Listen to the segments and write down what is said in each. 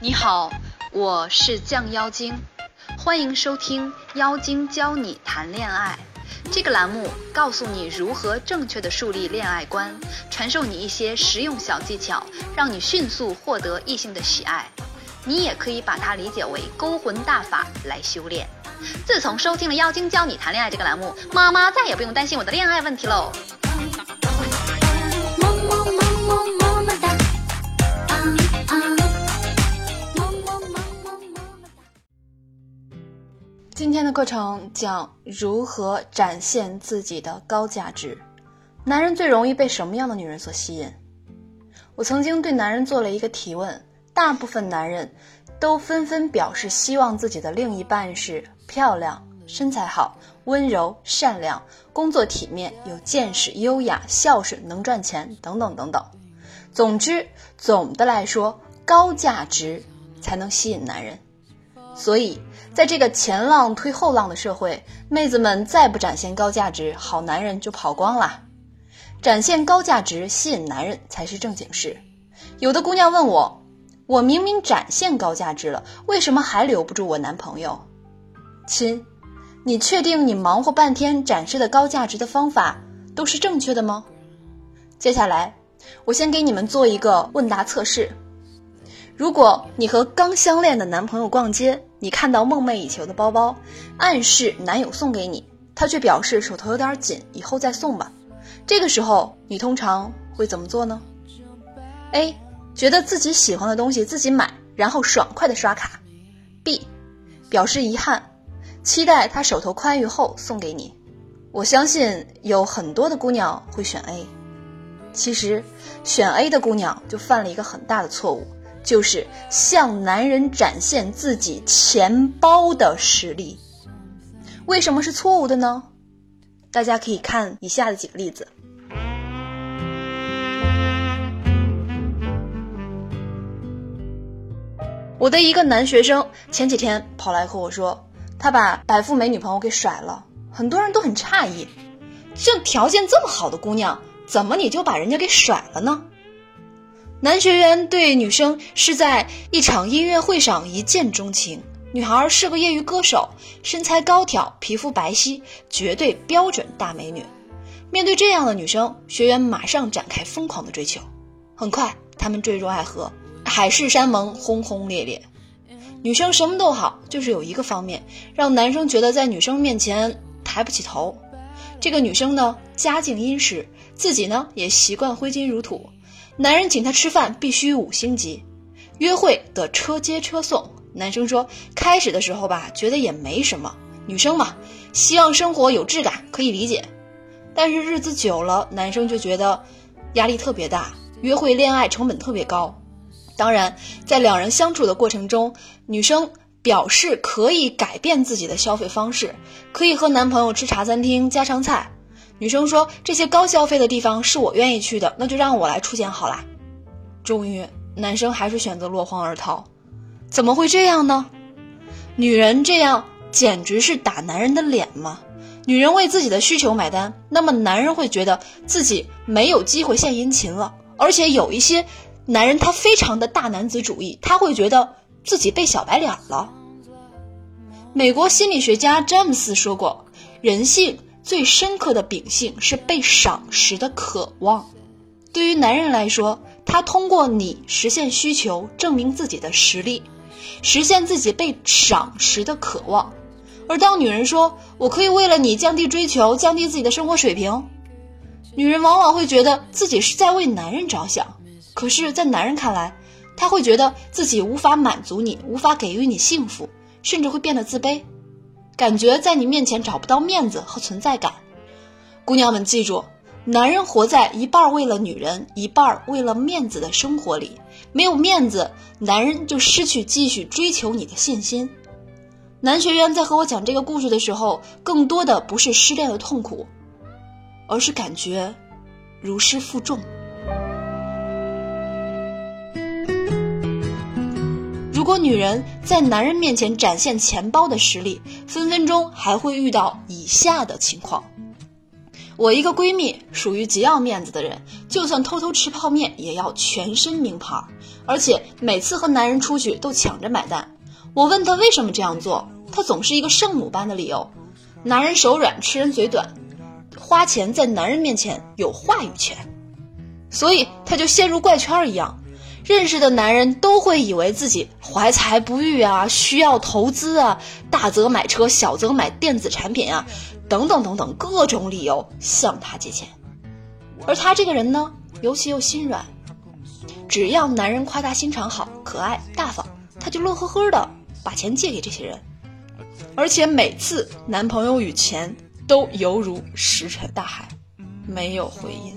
你好，我是降妖精，欢迎收听《妖精教你谈恋爱》这个栏目，告诉你如何正确的树立恋爱观，传授你一些实用小技巧，让你迅速获得异性的喜爱。你也可以把它理解为勾魂大法来修炼。自从收听了《妖精教你谈恋爱》这个栏目，妈妈再也不用担心我的恋爱问题喽。课程讲如何展现自己的高价值。男人最容易被什么样的女人所吸引？我曾经对男人做了一个提问，大部分男人都纷纷表示希望自己的另一半是漂亮、身材好、温柔、善良、工作体面、有见识、优雅、孝顺、能赚钱等等等等。总之，总的来说，高价值才能吸引男人。所以，在这个前浪推后浪的社会，妹子们再不展现高价值，好男人就跑光啦。展现高价值吸引男人才是正经事。有的姑娘问我，我明明展现高价值了，为什么还留不住我男朋友？亲，你确定你忙活半天展示的高价值的方法都是正确的吗？接下来，我先给你们做一个问答测试。如果你和刚相恋的男朋友逛街，你看到梦寐以求的包包，暗示男友送给你，他却表示手头有点紧，以后再送吧。这个时候，你通常会怎么做呢？A. 觉得自己喜欢的东西自己买，然后爽快的刷卡。B. 表示遗憾，期待他手头宽裕后送给你。我相信有很多的姑娘会选 A。其实，选 A 的姑娘就犯了一个很大的错误，就是向男人展现自己钱包的实力。为什么是错误的呢？大家可以看以下的几个例子。我的一个男学生前几天跑来和我说，他把白富美女朋友给甩了，很多人都很诧异，这条件这么好的姑娘，怎么你就把人家给甩了呢？男学员对女生是在一场音乐会上一见钟情，女孩是个业余歌手，身材高挑，皮肤白皙，绝对标准大美女。面对这样的女生，学员马上展开疯狂的追求，很快他们坠入爱河，海誓山盟，轰轰烈烈。女生什么都好，就是有一个方面让男生觉得在女生面前抬不起头。这个女生呢，家境殷实，自己呢也习惯挥金如土。男人请她吃饭必须五星级，约会得车接车送。男生说，开始的时候吧，觉得也没什么，女生嘛，希望生活有质感，可以理解。但是日子久了，男生就觉得压力特别大，约会恋爱成本特别高。当然，在两人相处的过程中，女生表示可以改变自己的消费方式，可以和男朋友吃茶餐厅、家常菜。女生说：“这些高消费的地方是我愿意去的，那就让我来出钱好啦。”终于，男生还是选择落荒而逃。怎么会这样呢？女人这样简直是打男人的脸吗？女人为自己的需求买单，那么男人会觉得自己没有机会献殷勤了。而且有一些男人他非常的大男子主义，他会觉得自己被小白脸了。美国心理学家詹姆斯说过，人性最深刻的秉性是被赏识的渴望。对于男人来说，他通过你实现需求，证明自己的实力，实现自己被赏识的渴望。而当女人说“我可以为了你降低追求，降低自己的生活水平”，女人往往会觉得自己是在为男人着想。可是，在男人看来，他会觉得自己无法满足你，无法给予你幸福，甚至会变得自卑，感觉在你面前找不到面子和存在感。姑娘们记住，男人活在一半为了女人，一半为了面子的生活里。没有面子，男人就失去继续追求你的信心。男学员在和我讲这个故事的时候，更多的不是失恋的痛苦，而是感觉如释负重。如果女人在男人面前展现钱包的实力，分分钟还会遇到以下的情况：我一个闺蜜属于极要面子的人，就算偷偷吃泡面也要全身名牌，而且每次和男人出去都抢着买单。我问她为什么这样做，她总是一个圣母般的理由：男人手软，吃人嘴短，花钱在男人面前有话语权。所以她就陷入怪圈一样，认识的男人都会以为自己怀才不遇啊，需要投资啊，大则买车，小则买电子产品啊，等等等等各种理由向她借钱。而她这个人呢，尤其又心软，只要男人夸她心肠好、可爱、大方，她就乐呵呵的把钱借给这些人，而且每次男朋友与钱都犹如石沉大海，没有回音。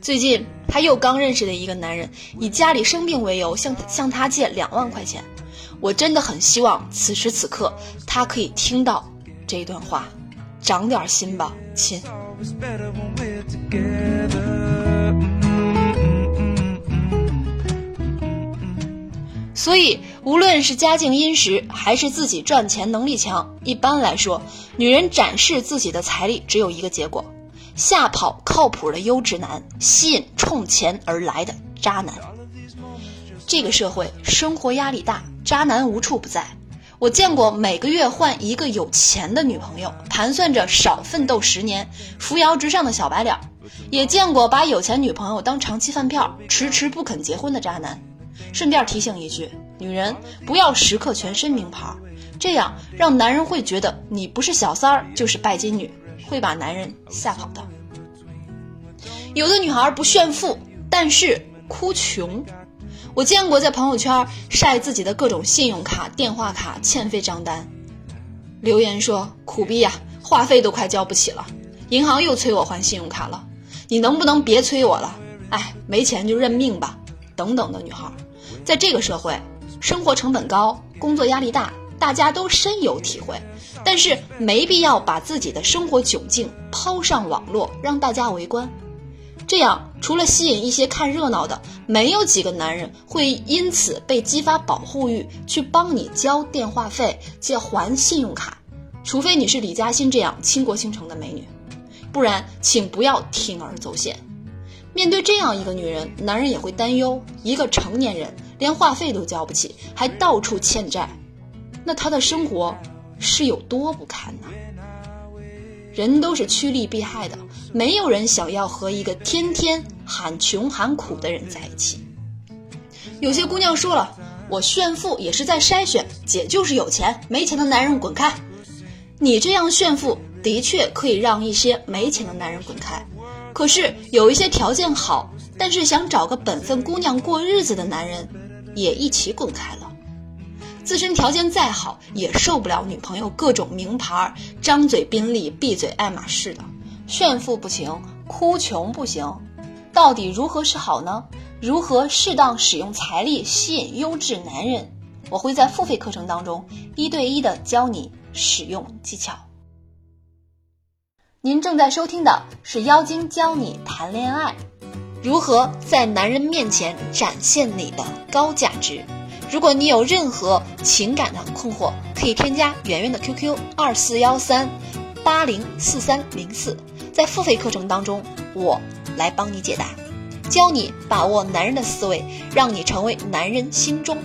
最近，她又刚认识的一个男人以家里生病为由向向她借两万块钱。我真的很希望此时此刻他可以听到这一段话，长点心吧，亲。所以，无论是家境殷实，还是自己赚钱能力强，一般来说，女人展示自己的财力只有一个结果：吓跑靠谱的优质男，吸引冲钱而来的渣男。这个社会生活压力大，渣男无处不在。我见过每个月换一个有钱的女朋友，盘算着少奋斗十年，扶摇直上的小白脸；也见过把有钱女朋友当长期饭票，迟迟不肯结婚的渣男。顺便提醒一句，女人不要时刻全身名牌，这样让男人会觉得你不是小三儿就是拜金女，会把男人吓跑的。有的女孩不炫富，但是哭穷。我见过在朋友圈晒自己的各种信用卡、电话卡欠费账单，留言说苦逼呀、话费都快交不起了，银行又催我还信用卡了，你能不能别催我了？哎，没钱就认命吧，等等的女孩，在这个社会，生活成本高，工作压力大，大家都深有体会，但是没必要把自己的生活窘境抛上网络，让大家围观。这样，除了吸引一些看热闹的，没有几个男人会因此被激发保护欲，去帮你交电话费、借还信用卡。除非你是李嘉欣这样倾国倾城的美女，不然请不要铤而走险。面对这样一个女人，男人也会担忧：一个成年人连话费都交不起，还到处欠债，那他的生活是有多不堪呢？人都是趋利避害的，没有人想要和一个天天喊穷喊苦的人在一起。有些姑娘说了，我炫富也是在筛选，姐就是有钱，没钱的男人滚开。你这样炫富的确可以让一些没钱的男人滚开，可是有一些条件好，但是想找个本分姑娘过日子的男人，也一起滚开了。自身条件再好，也受不了女朋友各种名牌，张嘴宾利，闭嘴爱马仕的。炫富不行，哭穷不行，到底如何是好呢？如何适当使用财力吸引优质男人？我会在付费课程当中一对一的教你使用技巧。您正在收听的是妖精教你谈恋爱，如何在男人面前展现你的高价值。如果你有任何情感的困惑，可以添加圆圆的 QQ 二四幺三八零四三零四，在付费课程当中，我来帮你解答，教你把握男人的思维，让你成为男人心中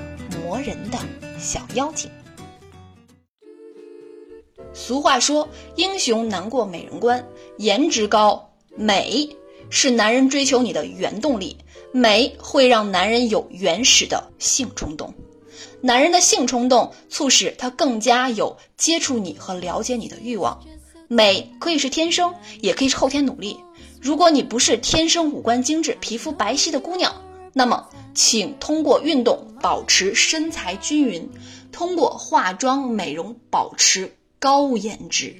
磨人的小妖精。俗话说，英雄难过美人关，颜值高，美是男人追求你的原动力。美会让男人有原始的性冲动，男人的性冲动促使他更加有接触你和了解你的欲望。美可以是天生，也可以是后天努力。如果你不是天生五官精致、皮肤白皙的姑娘，那么请通过运动保持身材均匀，通过化妆美容保持高颜值。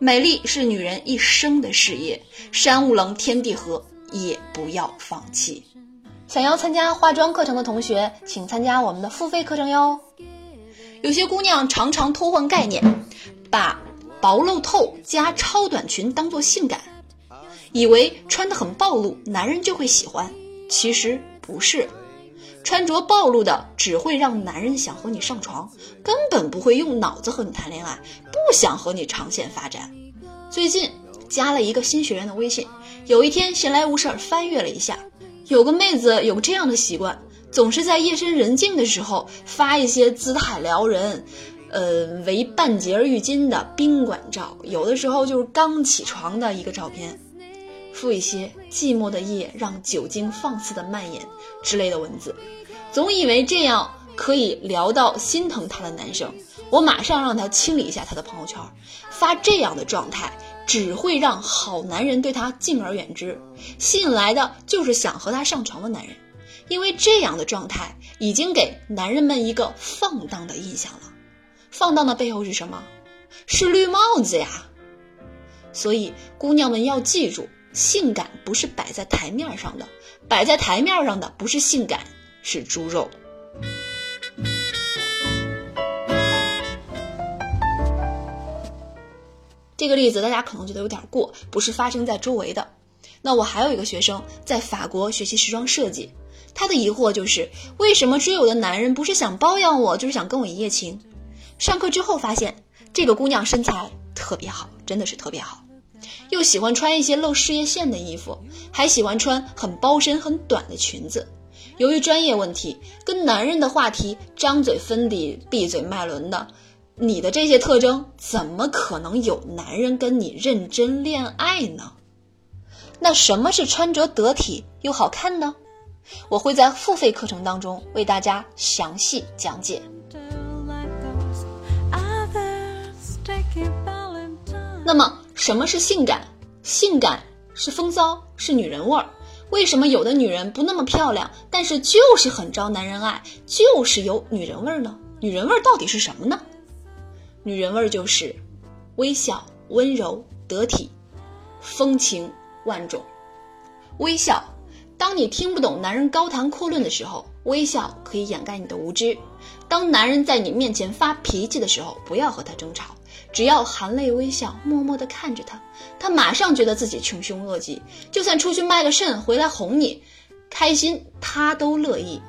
美丽是女人一生的事业，山无棱，天地合，也不要放弃。想要参加化妆课程的同学，请参加我们的付费课程哟。有些姑娘常常偷换概念，把薄露透加超短裙当做性感，以为穿得很暴露，男人就会喜欢。其实不是，穿着暴露的只会让男人想和你上床，根本不会用脑子和你谈恋爱，不想和你长线发展。最近加了一个新学员的微信。有一天闲来无事翻阅了一下，有个妹子有这样的习惯，总是在夜深人静的时候发一些姿态撩人，呃，围半截浴巾的宾馆照，有的时候就是刚起床的一个照片，附一些寂寞的夜让酒精放肆的蔓延之类的文字，总以为这样可以聊到心疼她的男生。我马上让他清理一下他的朋友圈，发这样的状态只会让好男人对她敬而远之，吸引来的就是想和她上床的男人，因为这样的状态已经给男人们一个放荡的印象了。放荡的背后是什么？是绿帽子呀。所以姑娘们要记住，性感不是摆在台面上的，摆在台面上的不是性感，是猪肉。这个例子大家可能觉得有点过，不是发生在周围的。那我还有一个学生在法国学习时装设计，他的疑惑就是为什么追我的男人不是想包养我，就是想跟我一夜情？上课之后发现，这个姑娘身材特别好，真的是特别好，又喜欢穿一些露事业线的衣服，还喜欢穿很包身、很短的裙子。由于专业问题，跟男人的话题张嘴芬迪，闭嘴麦伦的。你的这些特征，怎么可能有男人跟你认真恋爱呢？那什么是穿着得体又好看呢？我会在付费课程当中为大家详细讲解。那么，什么是性感？性感是风骚，是女人味儿。为什么有的女人不那么漂亮，但是就是很招男人爱，就是有女人味儿呢？女人味儿到底是什么呢？女人味就是微笑、温柔、得体、风情万种。微笑，当你听不懂男人高谈阔论的时候，微笑可以掩盖你的无知；当男人在你面前发脾气的时候，不要和他争吵，只要含泪微笑，默默地看着他，他马上觉得自己穷凶恶极，就算出去卖个肾回来哄你，开心他都乐意。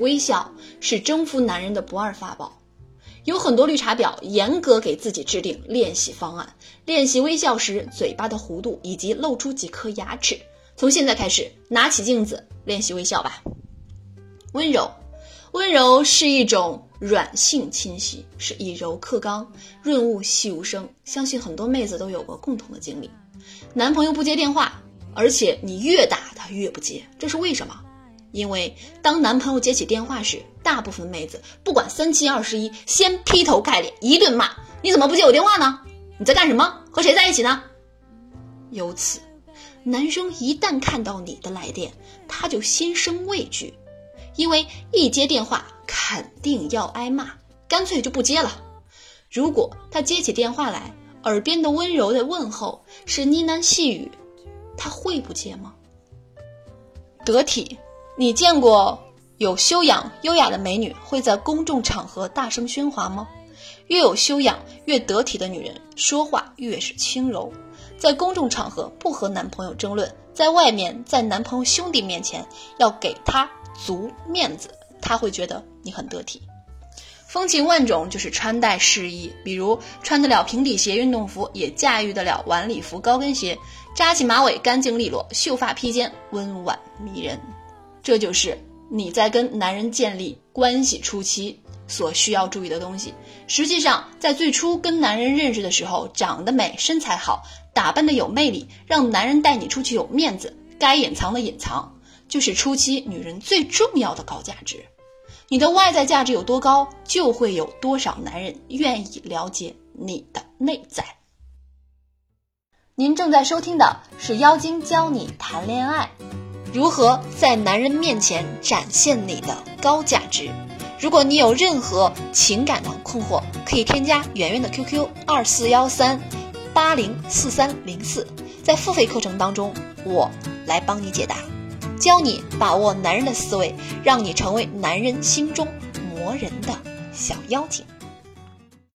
微笑是征服男人的不二法宝。有很多绿茶婊严格给自己制定练习方案，练习微笑时嘴巴的弧度以及露出几颗牙齿。从现在开始，拿起镜子练习微笑吧。温柔，温柔是一种软性侵袭，是以柔克刚，润物细无声。相信很多妹子都有过共同的经历。男朋友不接电话，而且你越打他越不接，这是为什么？因为当男朋友接起电话时，大部分妹子不管三七二十一，先劈头盖脸一顿骂：“你怎么不接我电话呢？你在干什么？和谁在一起呢？”由此，男生一旦看到你的来电，他就心生畏惧，因为一接电话肯定要挨骂，干脆就不接了。如果他接起电话来，耳边的温柔的问候是呢喃细语，他会不接吗？得体。你见过有修养、优雅的美女会在公众场合大声喧哗吗？越有修养、越得体的女人，说话越是轻柔。在公众场合不和男朋友争论，在外面，在男朋友兄弟面前要给他足面子，他会觉得你很得体。风情万种就是穿戴适宜，比如穿得了平底鞋、运动服，也驾驭得了晚礼服、高跟鞋，扎起马尾干净利落，秀发披肩，温婉迷人。这就是你在跟男人建立关系初期所需要注意的东西。实际上，在最初跟男人认识的时候，长得美、身材好、打扮的有魅力，让男人带你出去有面子，该隐藏的隐藏，就是初期女人最重要的高价值。你的外在价值有多高，就会有多少男人愿意了解你的内在。您正在收听的是妖精教你谈恋爱。如何在男人面前展现你的高价值？如果你有任何情感的困惑，可以添加圆圆的 QQ 二四幺三八零四三零四，在付费课程当中，我来帮你解答，教你把握男人的思维，让你成为男人心中磨人的小妖精。